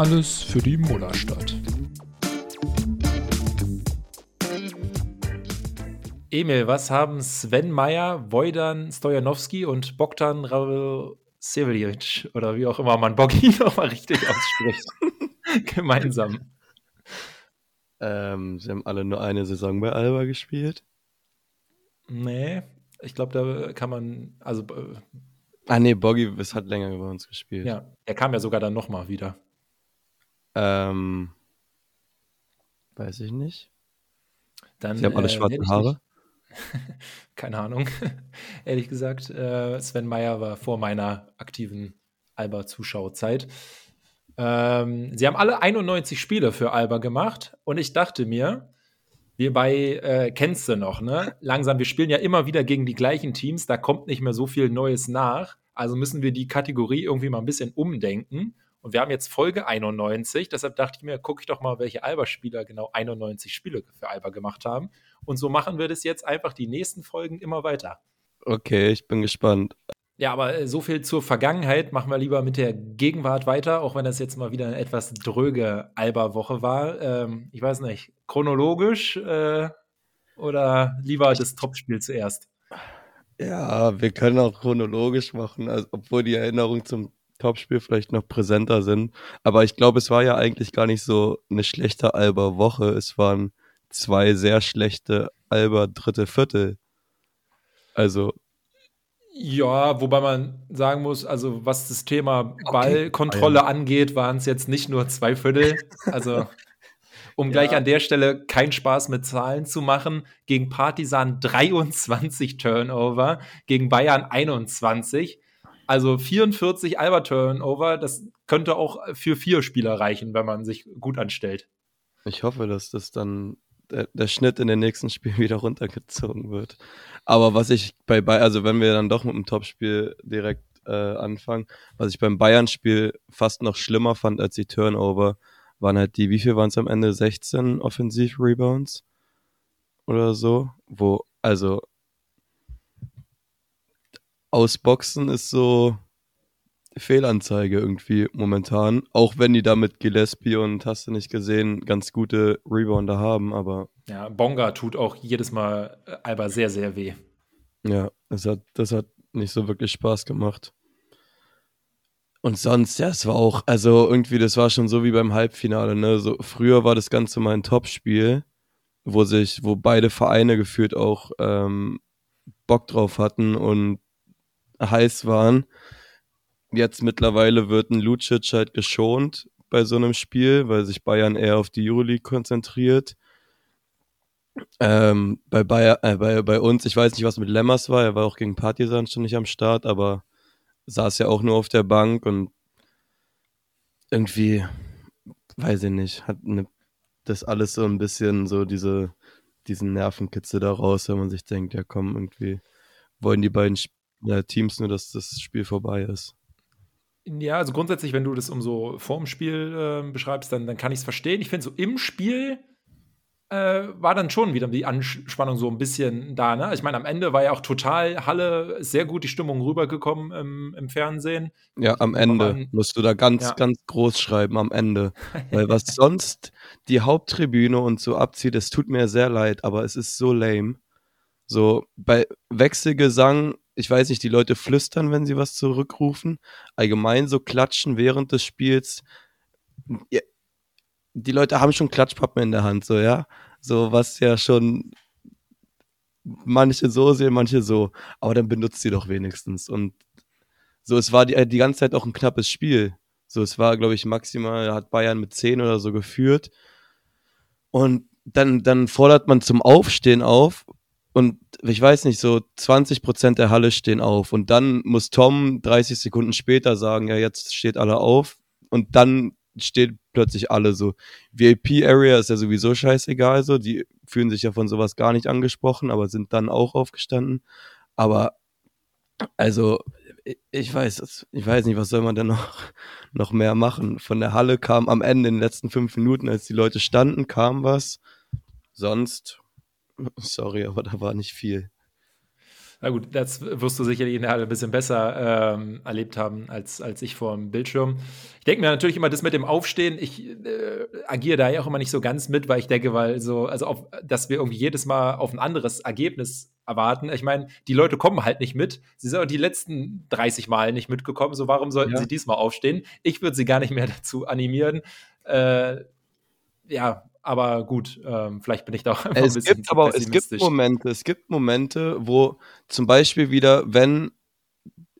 Alles für die Mullerstadt. Emil, was haben Sven Meyer, Wojdan Stojanowski und Bogdan Ravsevlic oder wie auch immer man Boggy nochmal richtig ausspricht, gemeinsam? Ähm, sie haben alle nur eine Saison bei Alba gespielt. Nee, ich glaube, da kann man, also. Äh, ah, nee, Boggy hat länger bei uns gespielt. Ja, er kam ja sogar dann nochmal wieder. Ähm, weiß ich nicht. Dann, Sie haben alle äh, schwarze Haare. Keine Ahnung. Ehrlich gesagt, äh, Sven Meyer war vor meiner aktiven Alba-Zuschauerzeit. Ähm, sie haben alle 91 Spiele für Alba gemacht und ich dachte mir, wir bei, äh, kennst du noch, ne? Langsam, wir spielen ja immer wieder gegen die gleichen Teams, da kommt nicht mehr so viel Neues nach. Also müssen wir die Kategorie irgendwie mal ein bisschen umdenken. Und wir haben jetzt Folge 91, deshalb dachte ich mir, gucke ich doch mal, welche Alba-Spieler genau 91 Spiele für Alba gemacht haben. Und so machen wir das jetzt einfach die nächsten Folgen immer weiter. Okay, ich bin gespannt. Ja, aber äh, so viel zur Vergangenheit. Machen wir lieber mit der Gegenwart weiter, auch wenn das jetzt mal wieder eine etwas dröge Alba-Woche war. Ähm, ich weiß nicht, chronologisch äh, oder lieber das Topspiel zuerst? Ja, wir können auch chronologisch machen, also, obwohl die Erinnerungen zum Topspiel vielleicht noch präsenter sind. Aber ich glaube, es war ja eigentlich gar nicht so eine schlechte Alba-Woche. Es waren zwei sehr schlechte Alba dritte Viertel. Also ja, wobei man sagen muss, also was das Thema Ballkontrolle okay. angeht, waren es jetzt nicht nur zwei Viertel. Also um ja. gleich an der Stelle keinen Spaß mit Zahlen zu machen, gegen Partisan 23 Turnover, gegen Bayern 21. Also 44 Alba Turnover, das könnte auch für vier Spieler reichen, wenn man sich gut anstellt. Ich hoffe, dass das dann der, der Schnitt in den nächsten Spielen wieder runtergezogen wird. Aber was ich bei Bayern, also wenn wir dann doch mit dem Topspiel direkt äh, anfangen, was ich beim Bayern-Spiel fast noch schlimmer fand als die Turnover, waren halt die, wie viel waren es am Ende? 16 Offensiv-Rebounds oder so, wo, also ausboxen ist so, Fehlanzeige irgendwie momentan. Auch wenn die da mit Gillespie und hast du nicht gesehen, ganz gute Rebounder haben, aber. Ja, Bonga tut auch jedes Mal äh, Alba sehr, sehr weh. Ja, das hat, das hat nicht so wirklich Spaß gemacht. Und sonst, ja, es war auch, also irgendwie, das war schon so wie beim Halbfinale, ne? So, früher war das Ganze mein Topspiel, wo sich, wo beide Vereine gefühlt auch ähm, Bock drauf hatten und heiß waren jetzt mittlerweile wird ein Lucic halt geschont bei so einem Spiel, weil sich Bayern eher auf die Euroleague konzentriert. Ähm, bei, Bayer, äh, bei, bei uns, ich weiß nicht, was mit Lemmers war, er war auch gegen Partisan schon nicht am Start, aber saß ja auch nur auf der Bank und irgendwie, weiß ich nicht, hat eine, das alles so ein bisschen so diese, diesen Nervenkitzel da raus, wenn man sich denkt, ja komm, irgendwie wollen die beiden ja, Teams nur, dass das Spiel vorbei ist. Ja, also grundsätzlich, wenn du das um so vorm Spiel äh, beschreibst, dann, dann kann ich es verstehen. Ich finde, so im Spiel äh, war dann schon wieder die Anspannung so ein bisschen da. Ne? Ich meine, am Ende war ja auch total Halle sehr gut die Stimmung rübergekommen im, im Fernsehen. Ja, am Ende an, musst du da ganz, ja. ganz groß schreiben, am Ende. Weil was sonst die Haupttribüne und so abzieht, es tut mir sehr leid, aber es ist so lame. So, bei Wechselgesang ich weiß nicht, die Leute flüstern, wenn sie was zurückrufen. Allgemein so klatschen während des Spiels. Die Leute haben schon Klatschpappen in der Hand, so, ja. So, was ja schon manche so sehen, manche so. Aber dann benutzt sie doch wenigstens. Und so, es war die, die ganze Zeit auch ein knappes Spiel. So, es war, glaube ich, maximal, hat Bayern mit 10 oder so geführt. Und dann, dann fordert man zum Aufstehen auf und ich weiß nicht, so 20 Prozent der Halle stehen auf und dann muss Tom 30 Sekunden später sagen, ja, jetzt steht alle auf und dann steht plötzlich alle so. VIP-Area ist ja sowieso scheißegal, so, die fühlen sich ja von sowas gar nicht angesprochen, aber sind dann auch aufgestanden. Aber, also, ich weiß, ich weiß nicht, was soll man denn noch, noch mehr machen? Von der Halle kam am Ende in den letzten fünf Minuten, als die Leute standen, kam was. Sonst Sorry, aber da war nicht viel. Na gut, das wirst du sicherlich in der Halle ein bisschen besser ähm, erlebt haben als, als ich vor dem Bildschirm. Ich denke mir natürlich immer das mit dem Aufstehen. Ich äh, agiere da ja auch immer nicht so ganz mit, weil ich denke, weil so, also auf, dass wir irgendwie jedes Mal auf ein anderes Ergebnis erwarten. Ich meine, die Leute kommen halt nicht mit. Sie sind auch die letzten 30 Mal nicht mitgekommen. So, warum sollten ja. sie diesmal aufstehen? Ich würde sie gar nicht mehr dazu animieren. Äh, ja, aber gut, ähm, vielleicht bin ich da auch einfach es ein bisschen gibt aber es gibt Momente, es gibt Momente, wo zum Beispiel wieder, wenn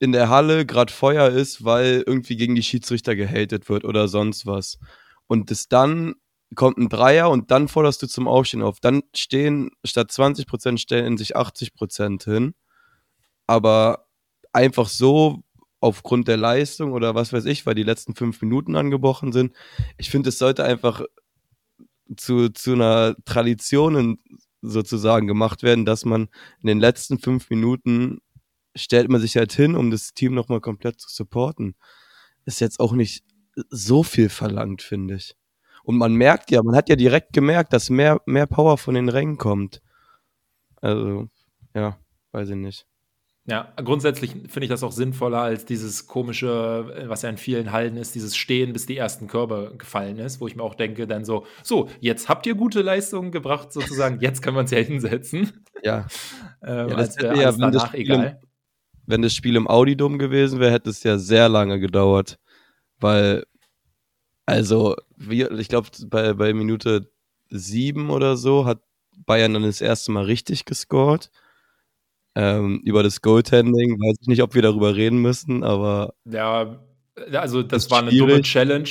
in der Halle gerade Feuer ist, weil irgendwie gegen die Schiedsrichter gehatet wird oder sonst was. Und es dann kommt ein Dreier und dann forderst du zum Aufstehen auf. Dann stehen statt 20 Prozent stellen sich 80 Prozent hin. Aber einfach so aufgrund der Leistung oder was weiß ich, weil die letzten fünf Minuten angebrochen sind. Ich finde, es sollte einfach zu, zu einer Tradition sozusagen gemacht werden, dass man in den letzten fünf Minuten stellt man sich halt hin, um das Team nochmal komplett zu supporten. Ist jetzt auch nicht so viel verlangt, finde ich. Und man merkt ja, man hat ja direkt gemerkt, dass mehr, mehr Power von den Rängen kommt. Also, ja, weiß ich nicht. Ja, grundsätzlich finde ich das auch sinnvoller als dieses komische, was ja in vielen Hallen ist, dieses Stehen, bis die ersten Körbe gefallen ist, wo ich mir auch denke, dann so, so, jetzt habt ihr gute Leistungen gebracht, sozusagen, jetzt können wir uns ja hinsetzen. Ja. ähm, ja das hätte ja, wenn das, Spiel im, wenn das Spiel im Audidom gewesen wäre, hätte es ja sehr lange gedauert, weil, also, wir, ich glaube, bei, bei Minute sieben oder so hat Bayern dann das erste Mal richtig gescored ähm, über das Goaltending weiß ich nicht, ob wir darüber reden müssen, aber. Ja, also das war eine dumme Challenge.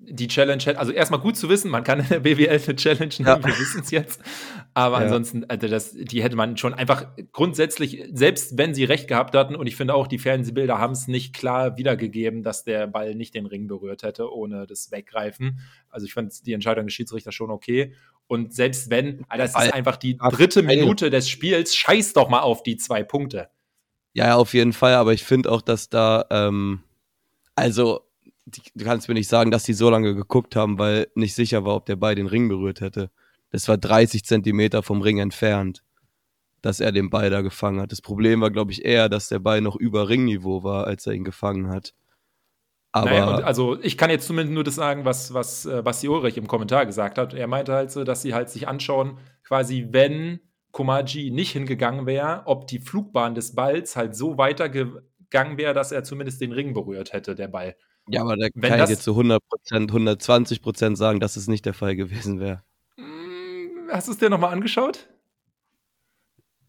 Die Challenge, also erstmal gut zu wissen, man kann in der BWL eine Challenge nehmen, ja. wir wissen es jetzt. Aber ja. ansonsten, also das, die hätte man schon einfach grundsätzlich, selbst wenn sie recht gehabt hatten, und ich finde auch, die Fernsehbilder haben es nicht klar wiedergegeben, dass der Ball nicht den Ring berührt hätte, ohne das Weggreifen. Also ich fand die Entscheidung des Schiedsrichters schon okay. Und selbst wenn, das ist einfach die dritte Minute des Spiels, scheiß doch mal auf die zwei Punkte. Ja, auf jeden Fall, aber ich finde auch, dass da, ähm, also, die, du kannst mir nicht sagen, dass die so lange geguckt haben, weil nicht sicher war, ob der Ball den Ring berührt hätte. Das war 30 Zentimeter vom Ring entfernt, dass er den Ball da gefangen hat. Das Problem war, glaube ich, eher, dass der Ball noch über Ringniveau war, als er ihn gefangen hat. Aber naja, also ich kann jetzt zumindest nur das sagen, was, was äh, Basti Ulrich im Kommentar gesagt hat. Er meinte halt so, dass sie halt sich anschauen, quasi wenn Komaji nicht hingegangen wäre, ob die Flugbahn des Balls halt so weitergegangen wäre, dass er zumindest den Ring berührt hätte, der Ball. Ja, aber da wenn kann das, ich jetzt zu 100%, 120% sagen, dass es nicht der Fall gewesen wäre. Hm, hast du es dir nochmal angeschaut?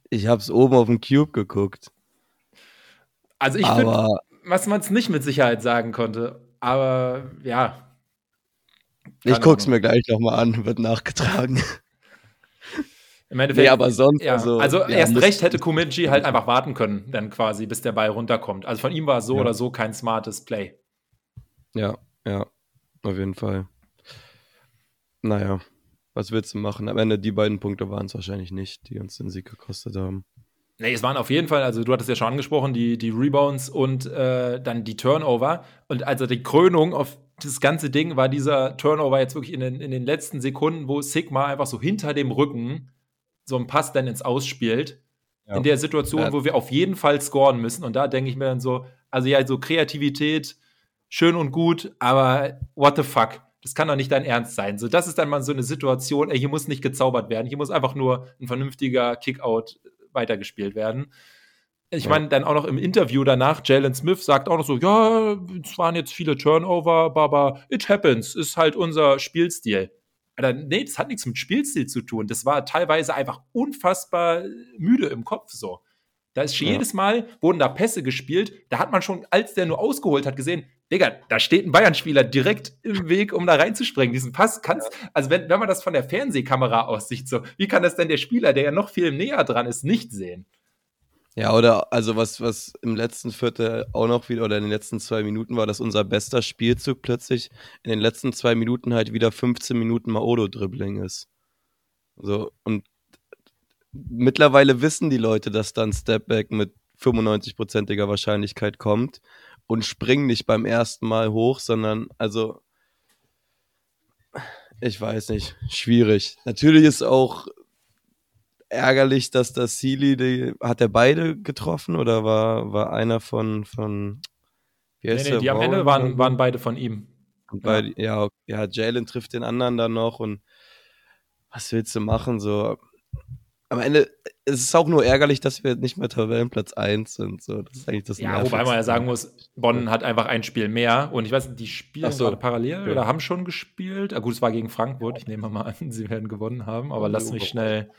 Ich habe es oben auf dem Cube geguckt. Also ich finde, was man es nicht mit Sicherheit sagen konnte. Aber ja. Ich guck's Ahnung. mir gleich nochmal an, wird nachgetragen. Im Endeffekt, nee, aber sonst, ja. also, also ja, erst recht hätte Kuminji halt einfach warten können, dann quasi, bis der Ball runterkommt. Also von ihm war so ja. oder so kein smartes Play. Ja, ja, auf jeden Fall. Naja, was willst du machen? Am Ende die beiden Punkte waren es wahrscheinlich nicht, die uns den Sieg gekostet haben. Nee, es waren auf jeden Fall, also du hattest ja schon angesprochen, die, die Rebounds und äh, dann die Turnover. Und also die Krönung auf das ganze Ding war dieser Turnover jetzt wirklich in den, in den letzten Sekunden, wo Sigma einfach so hinter dem Rücken so einen Pass dann ins Ausspielt. Ja. In der Situation, ja. wo wir auf jeden Fall scoren müssen. Und da denke ich mir dann so, also ja, so Kreativität, schön und gut, aber what the fuck? Das kann doch nicht dein Ernst sein. So, das ist dann mal so eine Situation, ey, hier muss nicht gezaubert werden, hier muss einfach nur ein vernünftiger Kickout weitergespielt werden. Ich meine, dann auch noch im Interview danach, Jalen Smith sagt auch noch so, ja, es waren jetzt viele Turnover, aber it happens, ist halt unser Spielstil. Alter, nee, das hat nichts mit Spielstil zu tun. Das war teilweise einfach unfassbar müde im Kopf so. Da ist ja. jedes Mal, wurden da Pässe gespielt, da hat man schon, als der nur ausgeholt hat, gesehen, Digga, da steht ein Bayern-Spieler direkt im Weg, um da reinzuspringen. Diesen Pass kannst, also wenn, wenn man das von der Fernsehkamera aus sieht, so, wie kann das denn der Spieler, der ja noch viel näher dran ist, nicht sehen? Ja, oder also was, was im letzten Viertel auch noch wieder oder in den letzten zwei Minuten war, dass unser bester Spielzug plötzlich in den letzten zwei Minuten halt wieder 15 Minuten Maodo-Dribbling ist. So, und mittlerweile wissen die Leute, dass dann Stepback mit 95-prozentiger Wahrscheinlichkeit kommt und springen nicht beim ersten Mal hoch, sondern also ich weiß nicht, schwierig. Natürlich ist auch ärgerlich, dass das Sealy, die, hat er beide getroffen oder war, war einer von, von wie heißt nee, nee, die am Ende waren, waren beide von ihm. Und beide, ja, ja, ja Jalen trifft den anderen dann noch und was willst du machen? So, am Ende es ist auch nur ärgerlich, dass wir nicht mehr Tabellenplatz 1 sind. So, das ist eigentlich das Ja, wobei man ja sagen muss, Bonn hat einfach ein Spiel mehr. Und ich weiß, die spielen so. gerade parallel okay. oder haben schon gespielt. Ah, gut, es war gegen Frankfurt. Ich nehme mal an, sie werden gewonnen haben. Aber lass mich schnell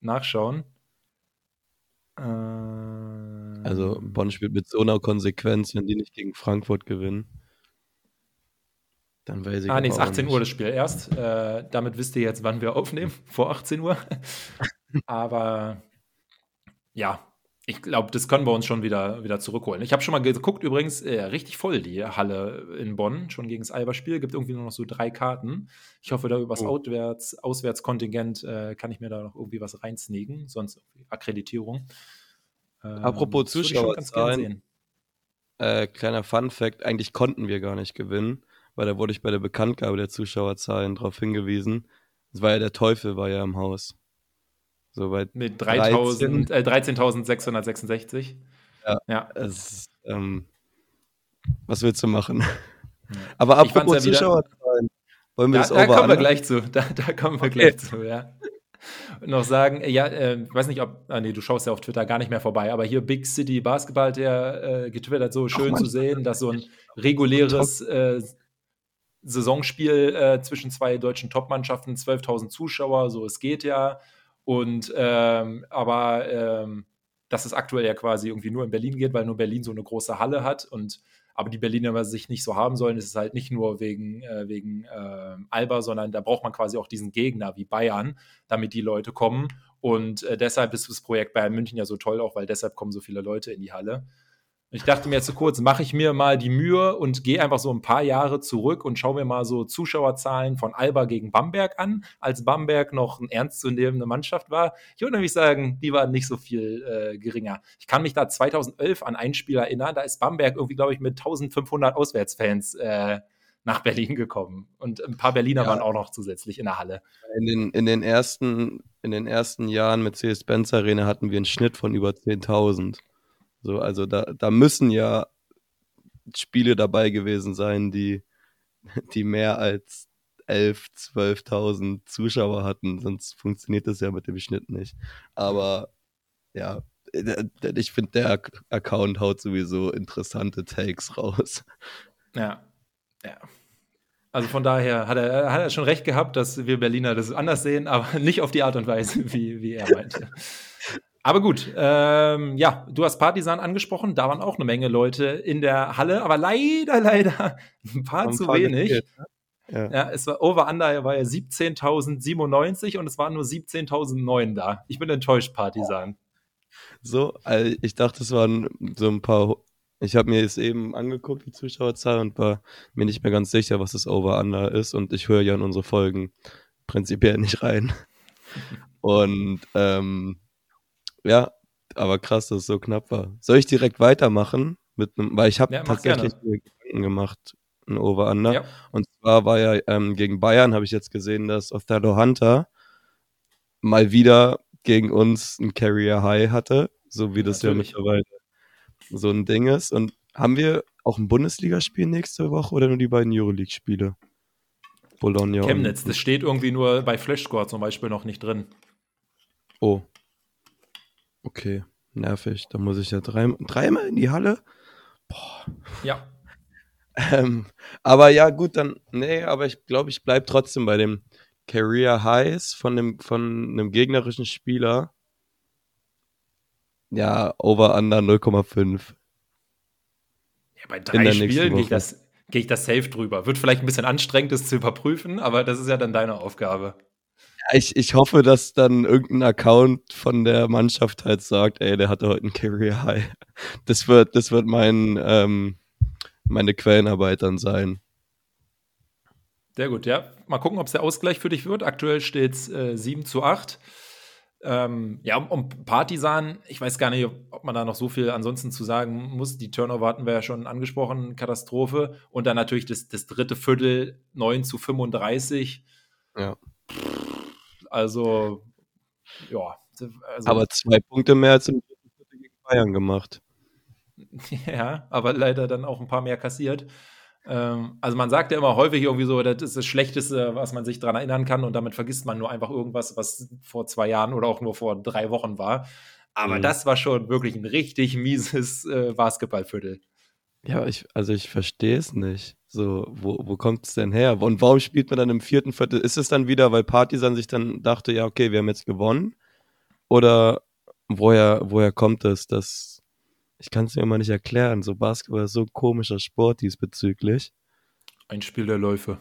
nachschauen. also, Bonn spielt mit so einer Konsequenz, wenn die nicht gegen Frankfurt gewinnen. Dann weiß ich Ah, nee, es ist 18 Uhr das Spiel erst. Äh, damit wisst ihr jetzt, wann wir aufnehmen. Vor 18 Uhr. Aber ja, ich glaube, das können wir uns schon wieder, wieder zurückholen. Ich habe schon mal geguckt, übrigens, äh, richtig voll die Halle in Bonn, schon gegen das Alba-Spiel. Gibt irgendwie nur noch so drei Karten. Ich hoffe, da übers oh. Auswärts, Auswärtskontingent äh, kann ich mir da noch irgendwie was reinsneaken, sonst Akkreditierung. Ähm, Apropos Zuschauerzahlen, äh, kleiner Fun-Fact: Eigentlich konnten wir gar nicht gewinnen, weil da wurde ich bei der Bekanntgabe der Zuschauerzahlen darauf hingewiesen. Das war ja der Teufel, war ja im Haus. So bei Mit 13.666. Äh, 13 ja. ja. Es, ähm, was willst du machen? Ja. Aber apropos ja Zuschauerzahlen, wollen wir da, das Da kommen wir gleich zu. Da, da kommen wir okay. gleich zu, ja. Und noch sagen, ja, äh, ich weiß nicht, ob, ah, nee, du schaust ja auf Twitter gar nicht mehr vorbei, aber hier Big City Basketball, der äh, getwittert, so schön Ach, zu sehen, dass so ein reguläres äh, Saisonspiel äh, zwischen zwei deutschen Topmannschaften, 12.000 Zuschauer, so es geht ja, und ähm, aber ähm, dass es aktuell ja quasi irgendwie nur in Berlin geht, weil nur Berlin so eine große Halle hat und aber die Berliner sich nicht so haben sollen, ist es halt nicht nur wegen, äh, wegen äh, Alba, sondern da braucht man quasi auch diesen Gegner wie Bayern, damit die Leute kommen. Und äh, deshalb ist das Projekt Bayern München ja so toll, auch weil deshalb kommen so viele Leute in die Halle. Ich dachte mir jetzt so kurz, mache ich mir mal die Mühe und gehe einfach so ein paar Jahre zurück und schaue mir mal so Zuschauerzahlen von Alba gegen Bamberg an, als Bamberg noch eine ernstzunehmende Mannschaft war. Ich würde nämlich sagen, die waren nicht so viel äh, geringer. Ich kann mich da 2011 an ein Spiel erinnern, da ist Bamberg irgendwie, glaube ich, mit 1500 Auswärtsfans äh, nach Berlin gekommen. Und ein paar Berliner ja. waren auch noch zusätzlich in der Halle. In den, in den, ersten, in den ersten Jahren mit CS-Benz Arena hatten wir einen Schnitt von über 10.000. So, also da, da müssen ja Spiele dabei gewesen sein, die, die mehr als 11, 12.000 Zuschauer hatten, sonst funktioniert das ja mit dem Schnitt nicht. Aber ja, ich finde, der Account haut sowieso interessante Takes raus. Ja, ja. Also von daher hat er, hat er schon recht gehabt, dass wir Berliner das anders sehen, aber nicht auf die Art und Weise, wie, wie er meinte. Aber gut, ähm, ja, du hast Partisan angesprochen, da waren auch eine Menge Leute in der Halle, aber leider, leider ein paar ein zu paar wenig. Gespielt, ne? ja. ja. es war Over-Under war ja 17.097 und es waren nur 17.009 da. Ich bin enttäuscht, Partisan. So, also ich dachte, es waren so ein paar. Ich habe mir jetzt eben angeguckt, die Zuschauerzahl, und war mir nicht mehr ganz sicher, was das Over-Under ist. Und ich höre ja in unsere Folgen prinzipiell nicht rein. Und ähm, ja, aber krass, dass es so knapp war. Soll ich direkt weitermachen? Mit einem, weil ich habe ja, tatsächlich Gedanken gemacht, ein Over-Under. Ja. Und zwar war ja ähm, gegen Bayern, habe ich jetzt gesehen, dass Othello Hunter mal wieder gegen uns ein Carrier High hatte, so wie das Natürlich. ja mittlerweile so ein Ding ist. Und haben wir auch ein Bundesligaspiel nächste Woche oder nur die beiden Euroleague-Spiele? Bologna. Chemnitz, das steht irgendwie nur bei Flashscore zum Beispiel noch nicht drin. Oh, Okay, nervig. Da muss ich ja drei, dreimal in die Halle. Boah. Ja. Ähm, aber ja, gut, dann, nee, aber ich glaube, ich bleibe trotzdem bei dem Career Highs von dem, von einem gegnerischen Spieler. Ja, over under 0,5. Ja, bei drei Spielen gehe ich, das, geh ich das safe drüber. Wird vielleicht ein bisschen anstrengend, das zu überprüfen, aber das ist ja dann deine Aufgabe ich, ich hoffe, dass dann irgendein Account von der Mannschaft halt sagt, ey, der hatte heute ein Career High. Das wird, das wird mein, ähm, meine Quellenarbeit dann sein. Sehr gut, ja. Mal gucken, ob es der Ausgleich für dich wird. Aktuell steht es äh, 7 zu 8. Ähm, ja, um Partisan, ich weiß gar nicht, ob man da noch so viel ansonsten zu sagen muss. Die Turnover hatten wir ja schon angesprochen, Katastrophe. Und dann natürlich das, das dritte Viertel 9 zu 35. Ja. Also, ja, Also, aber zwei Punkte mehr als im Viertel gegen Bayern gemacht. Ja, aber leider dann auch ein paar mehr kassiert. Ähm, also man sagt ja immer häufig irgendwie so, das ist das Schlechteste, was man sich daran erinnern kann und damit vergisst man nur einfach irgendwas, was vor zwei Jahren oder auch nur vor drei Wochen war. Aber mhm. das war schon wirklich ein richtig mieses äh, Basketballviertel. Ja, ich, also ich verstehe es nicht. So, wo, wo kommt es denn her? Und warum spielt man dann im vierten Viertel? Ist es dann wieder, weil Partisan sich dann dachte, ja, okay, wir haben jetzt gewonnen? Oder woher, woher kommt es, dass ich kann es mir immer nicht erklären. So Basketball ist so ein komischer Sport diesbezüglich. Ein Spiel der Läufe.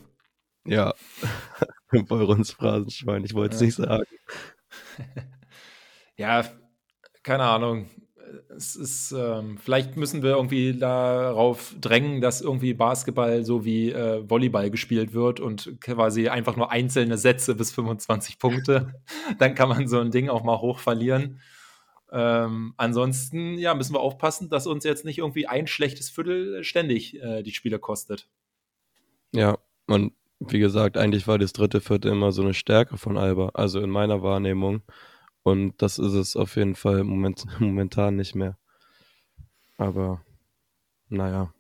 Ja, Beurons Phrasenschwein, ich wollte es ja. nicht sagen. ja, keine Ahnung. Es ist, ähm, vielleicht müssen wir irgendwie darauf drängen, dass irgendwie Basketball so wie äh, Volleyball gespielt wird und quasi einfach nur einzelne Sätze bis 25 Punkte. Dann kann man so ein Ding auch mal hoch verlieren. Ähm, ansonsten, ja, müssen wir aufpassen, dass uns jetzt nicht irgendwie ein schlechtes Viertel ständig äh, die Spiele kostet. Ja, und wie gesagt, eigentlich war das dritte Viertel immer so eine Stärke von Alba, also in meiner Wahrnehmung. Und das ist es auf jeden Fall moment, momentan nicht mehr. Aber naja.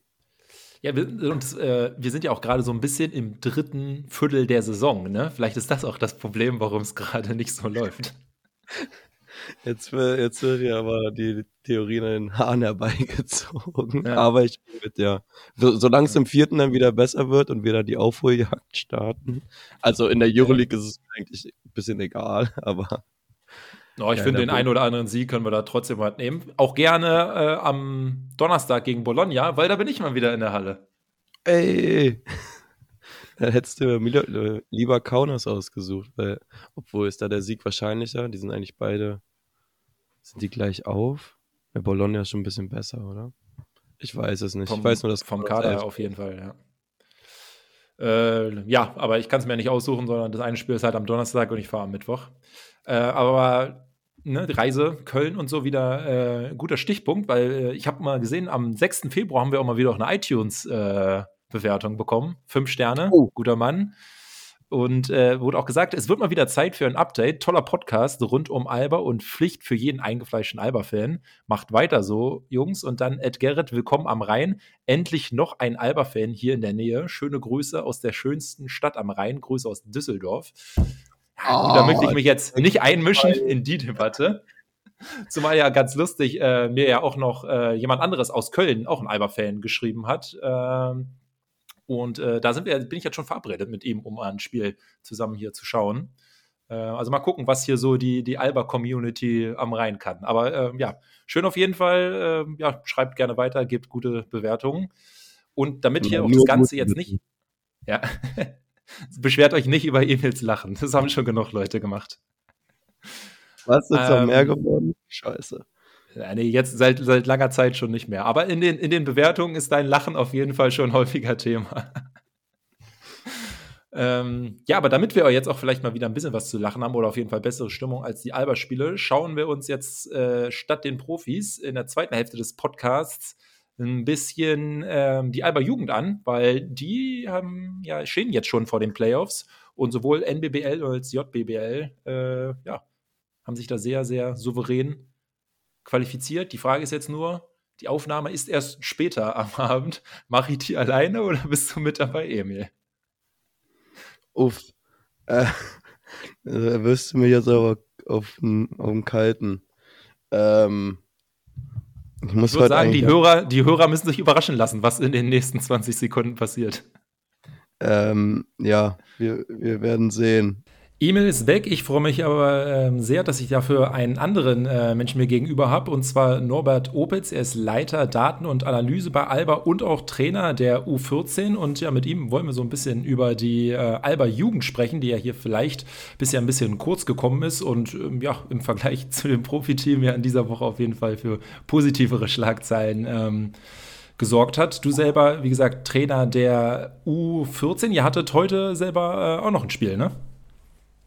Ja, wir, und, äh, wir sind ja auch gerade so ein bisschen im dritten Viertel der Saison, ne? Vielleicht ist das auch das Problem, warum es gerade nicht so läuft. Jetzt, jetzt wird ja aber die Theorien in den Haaren herbeigezogen. Ja. Aber ich bin mit, ja. So, solange es im vierten dann wieder besser wird und wir da die Aufholjagd starten. Also in der Euroleague ist es eigentlich ein bisschen egal, aber. Oh, ich ja, finde, den einen oder anderen Sieg können wir da trotzdem halt nehmen. Auch gerne äh, am Donnerstag gegen Bologna, weil da bin ich mal wieder in der Halle. Ey! Dann hättest du lieber Kaunas ausgesucht, weil, obwohl ist da der Sieg wahrscheinlicher, die sind eigentlich beide sind die gleich auf? Der Bologna ist schon ein bisschen besser, oder? Ich weiß es nicht. Vom, ich weiß nur, dass vom Kader her auf jeden Fall, ja. Äh, ja, aber ich kann es mir nicht aussuchen, sondern das eine Spiel ist halt am Donnerstag und ich fahre am Mittwoch. Äh, aber ne, Reise, Köln und so wieder äh, guter Stichpunkt, weil äh, ich habe mal gesehen, am 6. Februar haben wir auch mal wieder auch eine iTunes-Bewertung äh, bekommen. Fünf Sterne, oh. guter Mann. Und äh, wurde auch gesagt, es wird mal wieder Zeit für ein Update. Toller Podcast rund um Alba und Pflicht für jeden eingefleischten Alba-Fan. Macht weiter so, Jungs. Und dann Ed Gerrit, willkommen am Rhein. Endlich noch ein Alba-Fan hier in der Nähe. Schöne Grüße aus der schönsten Stadt am Rhein. Grüße aus Düsseldorf. Oh, da möchte ich mich jetzt nicht einmischen in die Debatte. Zumal ja ganz lustig, äh, mir ja auch noch äh, jemand anderes aus Köln, auch ein Alba-Fan, geschrieben hat. Ähm, und äh, da sind wir, bin ich jetzt schon verabredet mit ihm, um ein Spiel zusammen hier zu schauen. Äh, also mal gucken, was hier so die, die Alba-Community am Rhein kann. Aber äh, ja, schön auf jeden Fall. Ähm, ja, schreibt gerne weiter, gebt gute Bewertungen. Und damit hier auch das Ganze jetzt nicht. Ja. Beschwert euch nicht über Emils Lachen. Das haben schon genug Leute gemacht. Was ist ähm, noch mehr geworden? Scheiße. Nee, jetzt seit, seit langer Zeit schon nicht mehr. Aber in den, in den Bewertungen ist dein Lachen auf jeden Fall schon häufiger Thema. ähm, ja, aber damit wir jetzt auch vielleicht mal wieder ein bisschen was zu lachen haben oder auf jeden Fall bessere Stimmung als die Alba-Spiele, schauen wir uns jetzt äh, statt den Profis in der zweiten Hälfte des Podcasts ein bisschen ähm, die Alba-Jugend an, weil die haben, ja, stehen jetzt schon vor den Playoffs und sowohl NBBL als JBBL äh, ja, haben sich da sehr, sehr souverän qualifiziert. Die Frage ist jetzt nur, die Aufnahme ist erst später am Abend. Mache ich die alleine oder bist du mit dabei, Emil? Uff. Äh, da wirst du mich jetzt aber auf dem Kalten. Ähm, ich muss ich sagen, die Hörer, die Hörer müssen sich überraschen lassen, was in den nächsten 20 Sekunden passiert. Ähm, ja, wir, wir werden sehen. E-Mail ist weg. Ich freue mich aber äh, sehr, dass ich dafür einen anderen äh, Menschen mir gegenüber habe, und zwar Norbert Opitz. Er ist Leiter Daten und Analyse bei Alba und auch Trainer der U14. Und ja, mit ihm wollen wir so ein bisschen über die äh, Alba Jugend sprechen, die ja hier vielleicht bisher ein bisschen kurz gekommen ist und ähm, ja, im Vergleich zu dem Profiteam ja in dieser Woche auf jeden Fall für positivere Schlagzeilen ähm, gesorgt hat. Du selber, wie gesagt, Trainer der U14. Ihr hattet heute selber äh, auch noch ein Spiel, ne?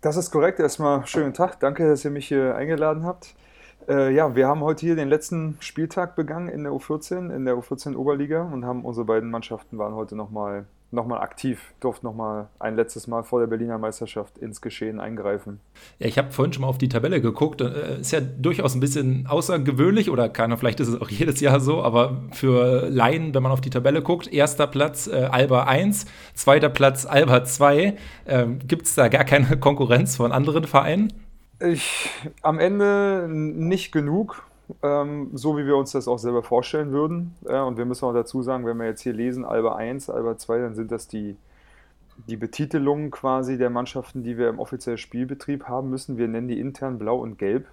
Das ist korrekt. Erstmal schönen Tag. Danke, dass ihr mich hier eingeladen habt. Äh, ja, wir haben heute hier den letzten Spieltag begangen in der U14, in der U14 Oberliga und haben unsere beiden Mannschaften waren heute nochmal nochmal aktiv, durfte nochmal ein letztes Mal vor der Berliner Meisterschaft ins Geschehen eingreifen. Ja, ich habe vorhin schon mal auf die Tabelle geguckt. Äh, ist ja durchaus ein bisschen außergewöhnlich oder keiner, vielleicht ist es auch jedes Jahr so, aber für Laien, wenn man auf die Tabelle guckt, erster Platz äh, Alba 1, zweiter Platz Alba 2. Ähm, Gibt es da gar keine Konkurrenz von anderen Vereinen? Ich, am Ende nicht genug ähm, so wie wir uns das auch selber vorstellen würden. Ja, und wir müssen auch dazu sagen, wenn wir jetzt hier lesen, Alba 1, Alba 2, dann sind das die, die Betitelungen quasi der Mannschaften, die wir im offiziellen Spielbetrieb haben müssen. Wir nennen die intern blau und gelb,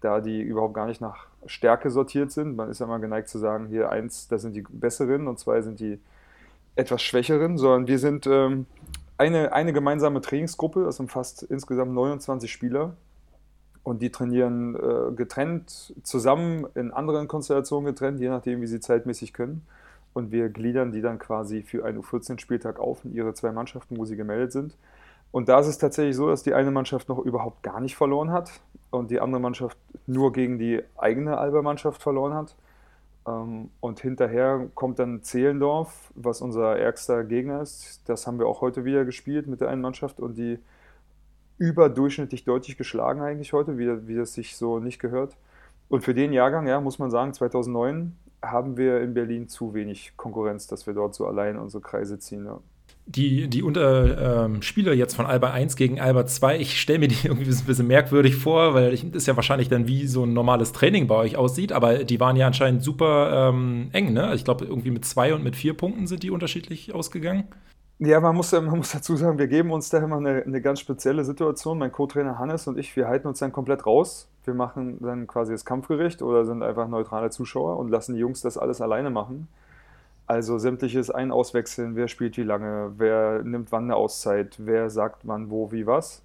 da die überhaupt gar nicht nach Stärke sortiert sind. Man ist ja immer geneigt zu sagen, hier 1, das sind die besseren und 2 sind die etwas schwächeren, sondern wir sind ähm, eine, eine gemeinsame Trainingsgruppe, das umfasst insgesamt 29 Spieler, und die trainieren äh, getrennt, zusammen, in anderen Konstellationen getrennt, je nachdem, wie sie zeitmäßig können. Und wir gliedern die dann quasi für einen U14-Spieltag auf in ihre zwei Mannschaften, wo sie gemeldet sind. Und da ist es tatsächlich so, dass die eine Mannschaft noch überhaupt gar nicht verloren hat und die andere Mannschaft nur gegen die eigene Alba-Mannschaft verloren hat. Ähm, und hinterher kommt dann Zehlendorf, was unser ärgster Gegner ist. Das haben wir auch heute wieder gespielt mit der einen Mannschaft und die überdurchschnittlich deutlich geschlagen eigentlich heute, wie, wie das sich so nicht gehört. Und für den Jahrgang, ja, muss man sagen, 2009 haben wir in Berlin zu wenig Konkurrenz, dass wir dort so allein unsere Kreise ziehen. Ja. Die, die unter, ähm, Spieler jetzt von Alba 1 gegen Alba 2, ich stelle mir die irgendwie ein bisschen merkwürdig vor, weil ich, das ja wahrscheinlich dann wie so ein normales Training bei euch aussieht, aber die waren ja anscheinend super ähm, eng, ne? Ich glaube, irgendwie mit zwei und mit vier Punkten sind die unterschiedlich ausgegangen. Ja, man muss, man muss dazu sagen, wir geben uns da immer eine, eine ganz spezielle Situation. Mein Co-Trainer Hannes und ich, wir halten uns dann komplett raus. Wir machen dann quasi das Kampfgericht oder sind einfach neutrale Zuschauer und lassen die Jungs das alles alleine machen. Also sämtliches Ein- Auswechseln, wer spielt wie lange, wer nimmt wann eine Auszeit, wer sagt wann, wo, wie, was.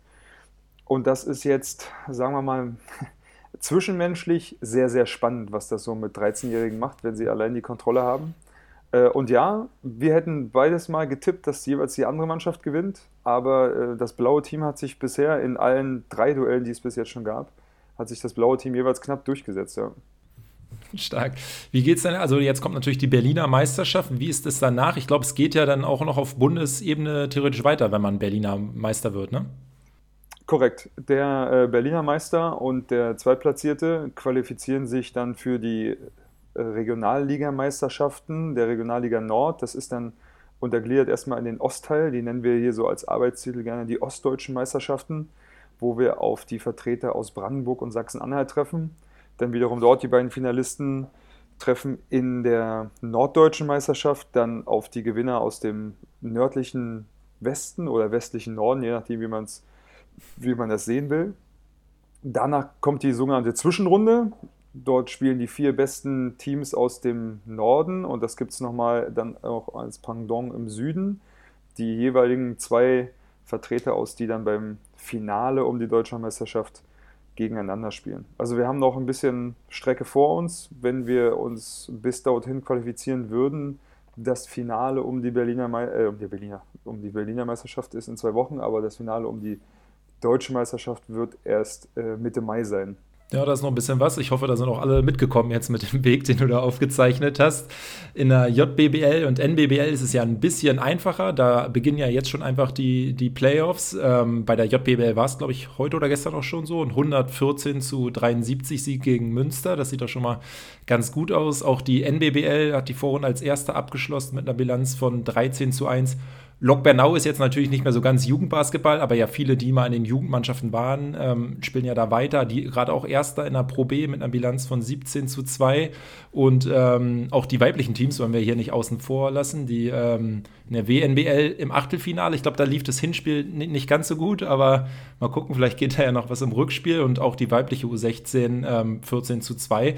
Und das ist jetzt, sagen wir mal, zwischenmenschlich sehr, sehr spannend, was das so mit 13-Jährigen macht, wenn sie allein die Kontrolle haben. Äh, und ja, wir hätten beides mal getippt, dass jeweils die andere Mannschaft gewinnt. Aber äh, das blaue Team hat sich bisher in allen drei Duellen, die es bis jetzt schon gab, hat sich das blaue Team jeweils knapp durchgesetzt. Ja. Stark. Wie geht es denn? Also, jetzt kommt natürlich die Berliner Meisterschaft. Wie ist es danach? Ich glaube, es geht ja dann auch noch auf Bundesebene theoretisch weiter, wenn man Berliner Meister wird, ne? Korrekt. Der äh, Berliner Meister und der Zweitplatzierte qualifizieren sich dann für die Regionalligameisterschaften der Regionalliga Nord. Das ist dann untergliedert erstmal in den Ostteil, die nennen wir hier so als Arbeitstitel gerne die Ostdeutschen Meisterschaften, wo wir auf die Vertreter aus Brandenburg und Sachsen-Anhalt treffen. Dann wiederum dort die beiden Finalisten treffen in der Norddeutschen Meisterschaft dann auf die Gewinner aus dem nördlichen Westen oder westlichen Norden, je nachdem, wie, man's, wie man das sehen will. Danach kommt die sogenannte Zwischenrunde. Dort spielen die vier besten Teams aus dem Norden und das gibt es nochmal dann auch als Pendant im Süden. Die jeweiligen zwei Vertreter aus, die dann beim Finale um die Deutschlandmeisterschaft gegeneinander spielen. Also wir haben noch ein bisschen Strecke vor uns. Wenn wir uns bis dorthin qualifizieren würden, das Finale um die Berliner, äh, um die Berliner, um die Berliner Meisterschaft ist in zwei Wochen, aber das Finale um die deutsche Meisterschaft wird erst äh, Mitte Mai sein. Ja, da ist noch ein bisschen was. Ich hoffe, da sind auch alle mitgekommen jetzt mit dem Weg, den du da aufgezeichnet hast. In der JBBL und NBBL ist es ja ein bisschen einfacher. Da beginnen ja jetzt schon einfach die, die Playoffs. Ähm, bei der JBBL war es, glaube ich, heute oder gestern auch schon so. Ein 114 zu 73 Sieg gegen Münster. Das sieht doch schon mal ganz gut aus. Auch die NBBL hat die Vorrunde als erste abgeschlossen mit einer Bilanz von 13 zu 1. Lok Bernau ist jetzt natürlich nicht mehr so ganz Jugendbasketball, aber ja viele, die mal in den Jugendmannschaften waren, ähm, spielen ja da weiter. Die gerade auch Erster in der Pro B mit einer Bilanz von 17 zu 2. Und ähm, auch die weiblichen Teams wollen wir hier nicht außen vor lassen. Die ähm, in der WNBL im Achtelfinale, ich glaube, da lief das Hinspiel nicht ganz so gut, aber mal gucken, vielleicht geht da ja noch was im Rückspiel. Und auch die weibliche U16 14 zu 2.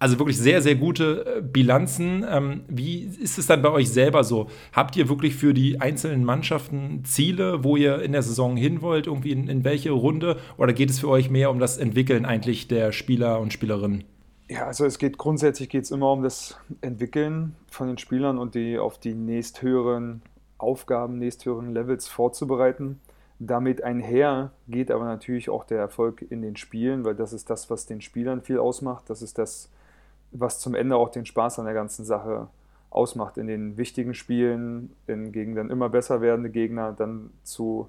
Also wirklich sehr, sehr gute äh, Bilanzen. Ähm, wie ist es dann bei euch selber so? Habt ihr wirklich für die einzelnen Mannschaften Ziele, wo ihr in der Saison hin wollt, irgendwie in, in welche Runde? Oder geht es für euch mehr um das Entwickeln eigentlich der Spieler und Spielerinnen? Ja, also es geht grundsätzlich geht es immer um das Entwickeln von den Spielern und die auf die nächsthöheren Aufgaben, nächsthöheren Levels vorzubereiten. Damit einher geht aber natürlich auch der Erfolg in den Spielen, weil das ist das, was den Spielern viel ausmacht. Das ist das, was zum Ende auch den Spaß an der ganzen Sache ausmacht. In den wichtigen Spielen, in, gegen dann immer besser werdende Gegner, dann zu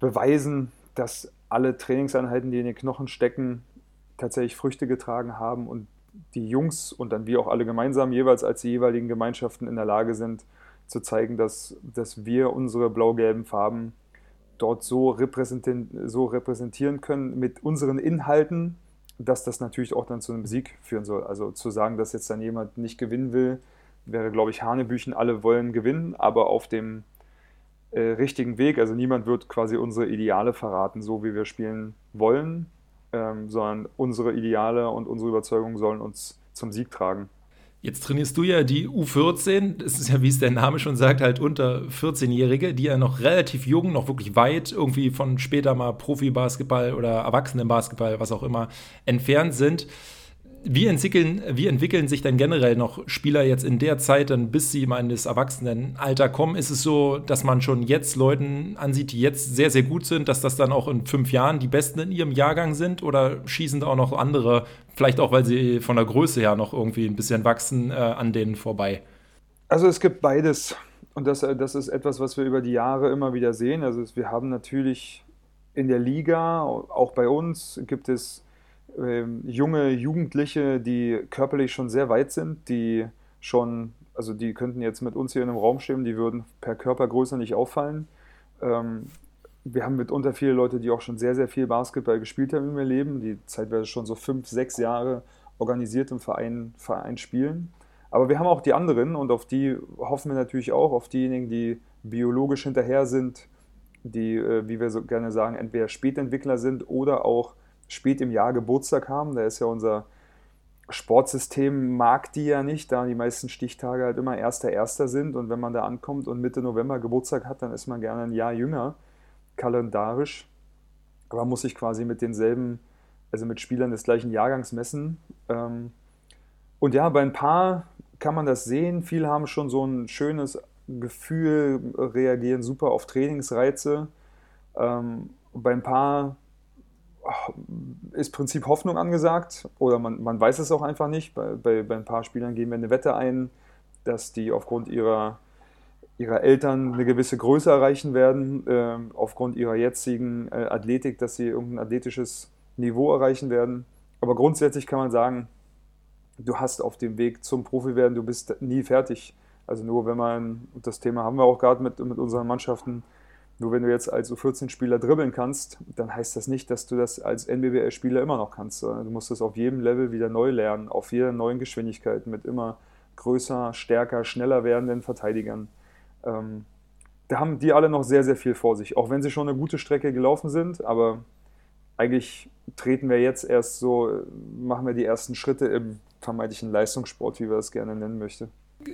beweisen, dass alle Trainingseinheiten, die in den Knochen stecken, tatsächlich Früchte getragen haben und die Jungs und dann wir auch alle gemeinsam jeweils als die jeweiligen Gemeinschaften in der Lage sind, zu zeigen, dass, dass wir unsere blau-gelben Farben dort so repräsentieren, so repräsentieren können mit unseren Inhalten, dass das natürlich auch dann zu einem Sieg führen soll. Also zu sagen, dass jetzt dann jemand nicht gewinnen will, wäre, glaube ich, Hanebüchen. Alle wollen gewinnen, aber auf dem äh, richtigen Weg. Also niemand wird quasi unsere Ideale verraten, so wie wir spielen wollen, ähm, sondern unsere Ideale und unsere Überzeugungen sollen uns zum Sieg tragen. Jetzt trainierst du ja die U14, das ist ja, wie es der Name schon sagt, halt unter 14-Jährige, die ja noch relativ jung, noch wirklich weit irgendwie von später mal Profi-Basketball oder Erwachsenenbasketball, was auch immer, entfernt sind wie entwickeln, wie entwickeln sich denn generell noch Spieler jetzt in der Zeit, dann bis sie mal in das Erwachsenenalter kommen? Ist es so, dass man schon jetzt Leuten ansieht, die jetzt sehr, sehr gut sind, dass das dann auch in fünf Jahren die Besten in ihrem Jahrgang sind? Oder schießen da auch noch andere, vielleicht auch, weil sie von der Größe her noch irgendwie ein bisschen wachsen, äh, an denen vorbei? Also es gibt beides. Und das, äh, das ist etwas, was wir über die Jahre immer wieder sehen. Also wir haben natürlich in der Liga, auch bei uns, gibt es ähm, junge Jugendliche, die körperlich schon sehr weit sind, die schon, also die könnten jetzt mit uns hier in einem Raum stehen, die würden per Körpergröße nicht auffallen. Ähm, wir haben mitunter viele Leute, die auch schon sehr, sehr viel Basketball gespielt haben in ihrem Leben, die zeitweise schon so fünf, sechs Jahre organisiert im Verein, Verein spielen. Aber wir haben auch die anderen und auf die hoffen wir natürlich auch, auf diejenigen, die biologisch hinterher sind, die, äh, wie wir so gerne sagen, entweder Spätentwickler sind oder auch spät im Jahr Geburtstag haben. Da ist ja unser Sportsystem mag die ja nicht, da die meisten Stichtage halt immer erster erster sind und wenn man da ankommt und Mitte November Geburtstag hat, dann ist man gerne ein Jahr jünger, kalendarisch, aber muss sich quasi mit denselben, also mit Spielern des gleichen Jahrgangs messen. Ähm, und ja, bei ein paar kann man das sehen. Viele haben schon so ein schönes Gefühl, reagieren super auf Trainingsreize. Ähm, bei ein paar ist Prinzip Hoffnung angesagt oder man, man weiß es auch einfach nicht. Bei, bei, bei ein paar Spielern gehen wir eine Wette ein, dass die aufgrund ihrer, ihrer Eltern eine gewisse Größe erreichen werden, äh, aufgrund ihrer jetzigen äh, Athletik, dass sie irgendein athletisches Niveau erreichen werden. Aber grundsätzlich kann man sagen, du hast auf dem Weg zum Profi werden, du bist nie fertig. Also nur wenn man, das Thema haben wir auch gerade mit, mit unseren Mannschaften, nur wenn du jetzt als U14-Spieler dribbeln kannst, dann heißt das nicht, dass du das als NBBL-Spieler immer noch kannst. Du musst das auf jedem Level wieder neu lernen, auf jeder neuen Geschwindigkeit mit immer größer, stärker, schneller werdenden Verteidigern. Ähm, da haben die alle noch sehr, sehr viel vor sich, auch wenn sie schon eine gute Strecke gelaufen sind, aber eigentlich treten wir jetzt erst so, machen wir die ersten Schritte im vermeintlichen Leistungssport, wie wir es gerne nennen möchten.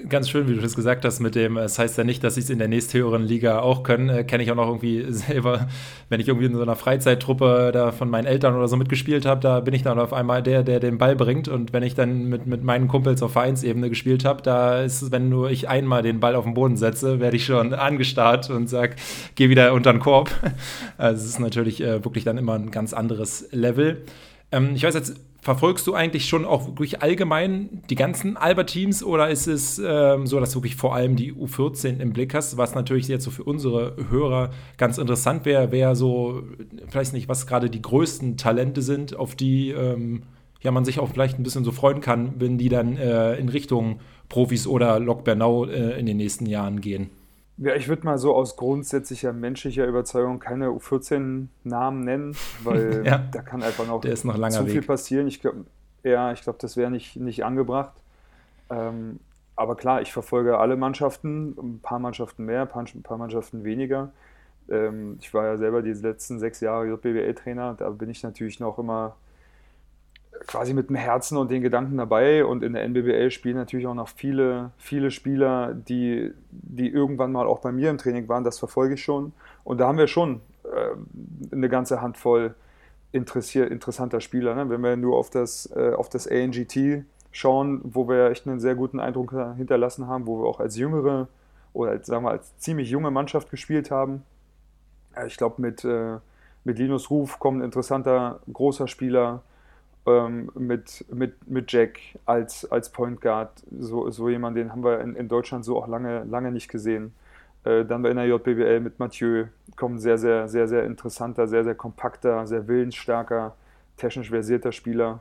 Ganz schön, wie du das gesagt hast, mit dem, es heißt ja nicht, dass sie es in der nächsthöheren Liga auch können. Äh, Kenne ich auch noch irgendwie selber, wenn ich irgendwie in so einer Freizeittruppe da von meinen Eltern oder so mitgespielt habe, da bin ich dann auf einmal der, der den Ball bringt. Und wenn ich dann mit, mit meinen Kumpels auf Vereinsebene gespielt habe, da ist, wenn nur ich einmal den Ball auf den Boden setze, werde ich schon angestarrt und sage, geh wieder unter den Korb. Also es ist natürlich äh, wirklich dann immer ein ganz anderes Level. Ähm, ich weiß jetzt, verfolgst du eigentlich schon auch wirklich allgemein die ganzen Alba-Teams oder ist es ähm, so, dass du wirklich vor allem die U14 im Blick hast, was natürlich jetzt so für unsere Hörer ganz interessant wäre, wer so, vielleicht nicht, was gerade die größten Talente sind, auf die ähm, ja, man sich auch vielleicht ein bisschen so freuen kann, wenn die dann äh, in Richtung Profis oder Lok Bernau äh, in den nächsten Jahren gehen. Ja, ich würde mal so aus grundsätzlicher menschlicher Überzeugung keine U14-Namen nennen, weil ja, da kann einfach noch, noch zu viel Weg. passieren. Ich glaube, ja, ich glaube, das wäre nicht, nicht angebracht. Ähm, aber klar, ich verfolge alle Mannschaften, ein paar Mannschaften mehr, ein paar Mannschaften weniger. Ähm, ich war ja selber die letzten sechs Jahre JBWL-Trainer, da bin ich natürlich noch immer quasi mit dem Herzen und den Gedanken dabei. Und in der NBBL spielen natürlich auch noch viele, viele Spieler, die, die irgendwann mal auch bei mir im Training waren. Das verfolge ich schon. Und da haben wir schon äh, eine ganze Handvoll interessanter Spieler. Ne? Wenn wir nur auf das, äh, auf das ANGT schauen, wo wir echt einen sehr guten Eindruck hinterlassen haben, wo wir auch als jüngere oder als, sagen wir als ziemlich junge Mannschaft gespielt haben. ich glaube, mit, äh, mit Linus Ruf kommt ein interessanter, großer Spieler ähm, mit, mit, mit Jack als, als Point Guard. So, so jemand, den haben wir in, in Deutschland so auch lange, lange nicht gesehen. Äh, dann bei der JBL mit Mathieu kommt sehr, sehr, sehr, sehr interessanter, sehr, sehr kompakter, sehr willensstarker, technisch versierter Spieler.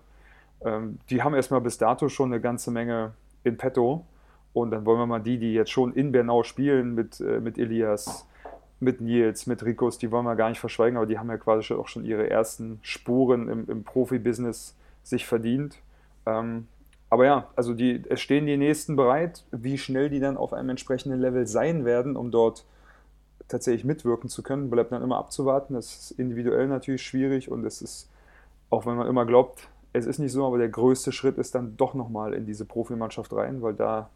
Ähm, die haben erstmal bis dato schon eine ganze Menge in petto. Und dann wollen wir mal die, die jetzt schon in Bernau spielen, mit, äh, mit Elias, mit Nils, mit Rikos, die wollen wir gar nicht verschweigen, aber die haben ja quasi auch schon ihre ersten Spuren im, im Profibusiness sich verdient. Ähm, aber ja, also die, es stehen die nächsten bereit, wie schnell die dann auf einem entsprechenden Level sein werden, um dort tatsächlich mitwirken zu können, bleibt dann immer abzuwarten. Das ist individuell natürlich schwierig und es ist, auch wenn man immer glaubt, es ist nicht so, aber der größte Schritt ist dann doch nochmal in diese Profimannschaft rein, weil da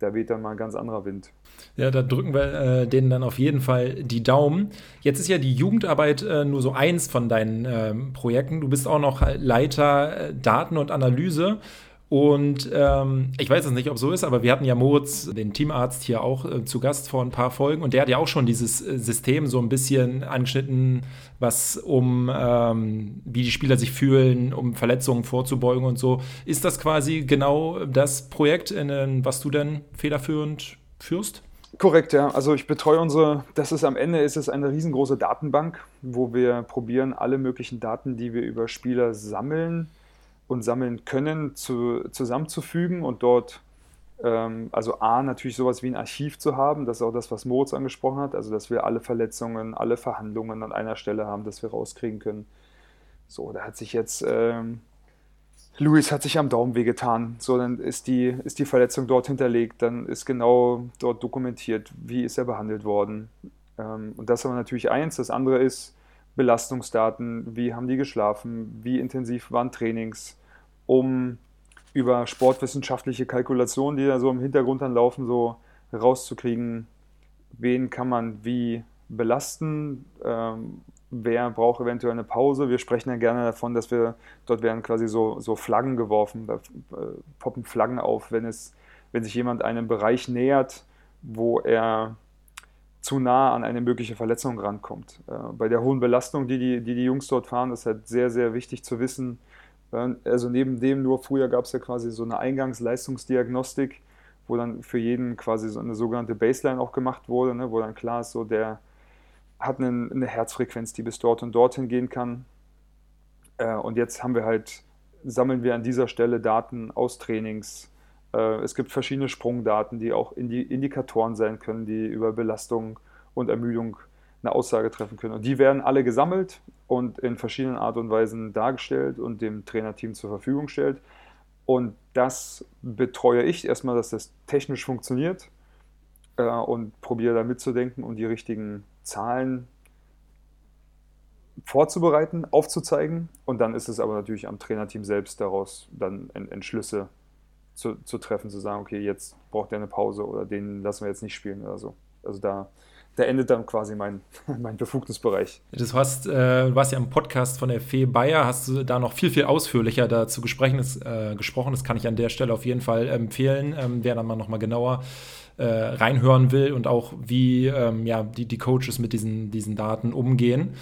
da weht dann mal ein ganz anderer Wind. Ja, da drücken wir äh, denen dann auf jeden Fall die Daumen. Jetzt ist ja die Jugendarbeit äh, nur so eins von deinen äh, Projekten. Du bist auch noch Leiter äh, Daten und Analyse. Und ähm, ich weiß es nicht, ob so ist, aber wir hatten ja Moritz, den Teamarzt, hier auch äh, zu Gast vor ein paar Folgen und der hat ja auch schon dieses äh, System so ein bisschen angeschnitten, was um ähm, wie die Spieler sich fühlen, um Verletzungen vorzubeugen und so. Ist das quasi genau das Projekt, in, was du denn federführend führst? Korrekt, ja. Also ich betreue unsere, das ist am Ende ist es eine riesengroße Datenbank, wo wir probieren, alle möglichen Daten, die wir über Spieler sammeln, und sammeln können, zu, zusammenzufügen und dort, ähm, also A, natürlich sowas wie ein Archiv zu haben, das ist auch das, was Moritz angesprochen hat, also dass wir alle Verletzungen, alle Verhandlungen an einer Stelle haben, dass wir rauskriegen können. So, da hat sich jetzt, ähm, Luis hat sich am Daumen wehgetan, so, dann ist die, ist die Verletzung dort hinterlegt, dann ist genau dort dokumentiert, wie ist er behandelt worden. Ähm, und das ist aber natürlich eins, das andere ist, Belastungsdaten, wie haben die geschlafen, wie intensiv waren Trainings, um über sportwissenschaftliche Kalkulationen, die da so im Hintergrund dann laufen, so rauszukriegen, wen kann man wie belasten, ähm, wer braucht eventuell eine Pause. Wir sprechen ja gerne davon, dass wir, dort werden quasi so, so Flaggen geworfen, da äh, poppen Flaggen auf, wenn, es, wenn sich jemand einem Bereich nähert, wo er zu nah an eine mögliche Verletzung rankommt. Äh, bei der hohen Belastung, die die, die die Jungs dort fahren, ist halt sehr, sehr wichtig zu wissen, also neben dem nur früher gab es ja quasi so eine Eingangsleistungsdiagnostik, wo dann für jeden quasi so eine sogenannte Baseline auch gemacht wurde, ne, wo dann klar ist, so der hat eine, eine Herzfrequenz, die bis dort und dorthin gehen kann. Äh, und jetzt haben wir halt, sammeln wir an dieser Stelle Daten aus Trainings. Äh, es gibt verschiedene Sprungdaten, die auch Indi Indikatoren sein können, die über Belastung und Ermüdung eine Aussage treffen können. Und die werden alle gesammelt und in verschiedenen Art und Weisen dargestellt und dem Trainerteam zur Verfügung gestellt. Und das betreue ich erstmal, dass das technisch funktioniert äh, und probiere da mitzudenken und die richtigen Zahlen vorzubereiten, aufzuzeigen. Und dann ist es aber natürlich am Trainerteam selbst daraus dann Entschlüsse zu, zu treffen, zu sagen, okay, jetzt braucht er eine Pause oder den lassen wir jetzt nicht spielen oder so. Also da da endet dann quasi mein, mein Befugnisbereich. Das hast, äh, du warst ja im Podcast von der Fee Bayer, hast du da noch viel, viel ausführlicher dazu gesprochen. Das, äh, gesprochen. das kann ich an der Stelle auf jeden Fall empfehlen, ähm, wer dann mal nochmal genauer äh, reinhören will und auch wie ähm, ja, die, die Coaches mit diesen, diesen Daten umgehen.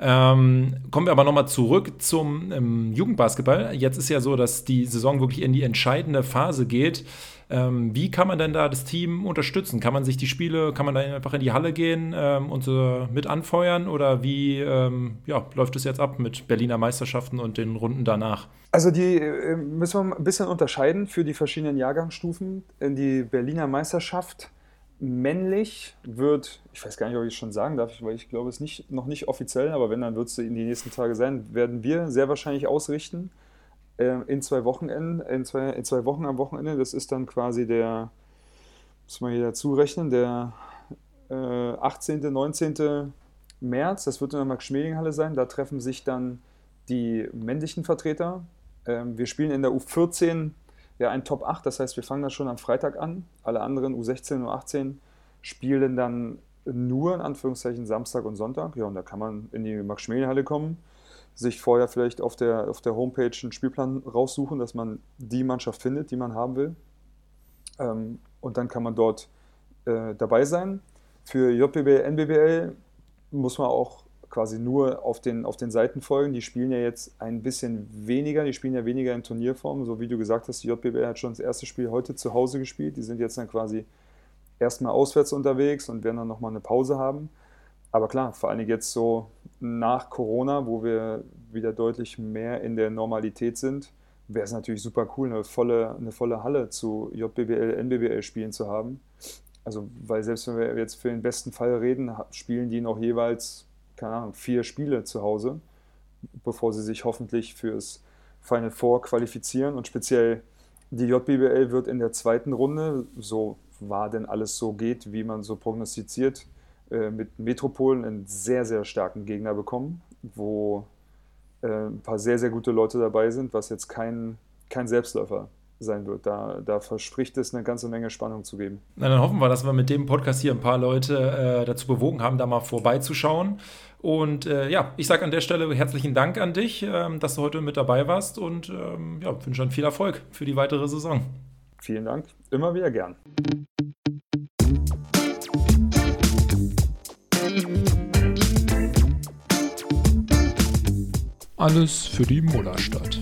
Ähm, kommen wir aber nochmal zurück zum ähm, Jugendbasketball. Jetzt ist ja so, dass die Saison wirklich in die entscheidende Phase geht. Ähm, wie kann man denn da das Team unterstützen? Kann man sich die Spiele, kann man da einfach in die Halle gehen ähm, und so mit anfeuern? Oder wie ähm, ja, läuft es jetzt ab mit Berliner Meisterschaften und den Runden danach? Also die äh, müssen wir ein bisschen unterscheiden für die verschiedenen Jahrgangsstufen. Die Berliner Meisterschaft männlich wird, ich weiß gar nicht, ob ich es schon sagen darf, weil ich glaube, es ist nicht, noch nicht offiziell, aber wenn, dann wird es in die nächsten Tage sein, werden wir sehr wahrscheinlich ausrichten äh, in zwei Wochenenden, in zwei, in zwei Wochen am Wochenende. Das ist dann quasi der, muss man hier dazu rechnen, der äh, 18., 19. März. Das wird in der Max-Schmeling-Halle sein. Da treffen sich dann die männlichen Vertreter. Ähm, wir spielen in der U14 ja ein Top 8, das heißt, wir fangen das schon am Freitag an. Alle anderen U16 und U18 spielen dann nur in Anführungszeichen Samstag und Sonntag. Ja, und da kann man in die Max-Schmeling-Halle kommen sich vorher vielleicht auf der, auf der Homepage einen Spielplan raussuchen, dass man die Mannschaft findet, die man haben will. Ähm, und dann kann man dort äh, dabei sein. Für JBL, NBBL muss man auch quasi nur auf den, auf den Seiten folgen. Die spielen ja jetzt ein bisschen weniger, die spielen ja weniger in Turnierform. So wie du gesagt hast, die JBL hat schon das erste Spiel heute zu Hause gespielt. Die sind jetzt dann quasi erstmal auswärts unterwegs und werden dann nochmal eine Pause haben. Aber klar, vor allem jetzt so nach Corona, wo wir wieder deutlich mehr in der Normalität sind, wäre es natürlich super cool, eine volle, eine volle Halle zu JBL, NBBL spielen zu haben. Also, weil selbst wenn wir jetzt für den besten Fall reden, spielen die noch jeweils, keine Ahnung, vier Spiele zu Hause, bevor sie sich hoffentlich fürs Final Four qualifizieren. Und speziell die JBL wird in der zweiten Runde, so war denn alles so geht, wie man so prognostiziert, äh, mit Metropolen einen sehr, sehr starken Gegner bekommen, wo äh, ein paar sehr, sehr gute Leute dabei sind, was jetzt kein, kein Selbstläufer sein wird. Da, da verspricht es eine ganze Menge Spannung zu geben. Na, dann hoffen wir, dass wir mit dem Podcast hier ein paar Leute äh, dazu bewogen haben, da mal vorbeizuschauen. Und äh, ja, ich sage an der Stelle herzlichen Dank an dich, ähm, dass du heute mit dabei warst und ähm, ja, wünsche dann viel Erfolg für die weitere Saison. Vielen Dank, immer wieder gern. Alles für die Mullerstadt.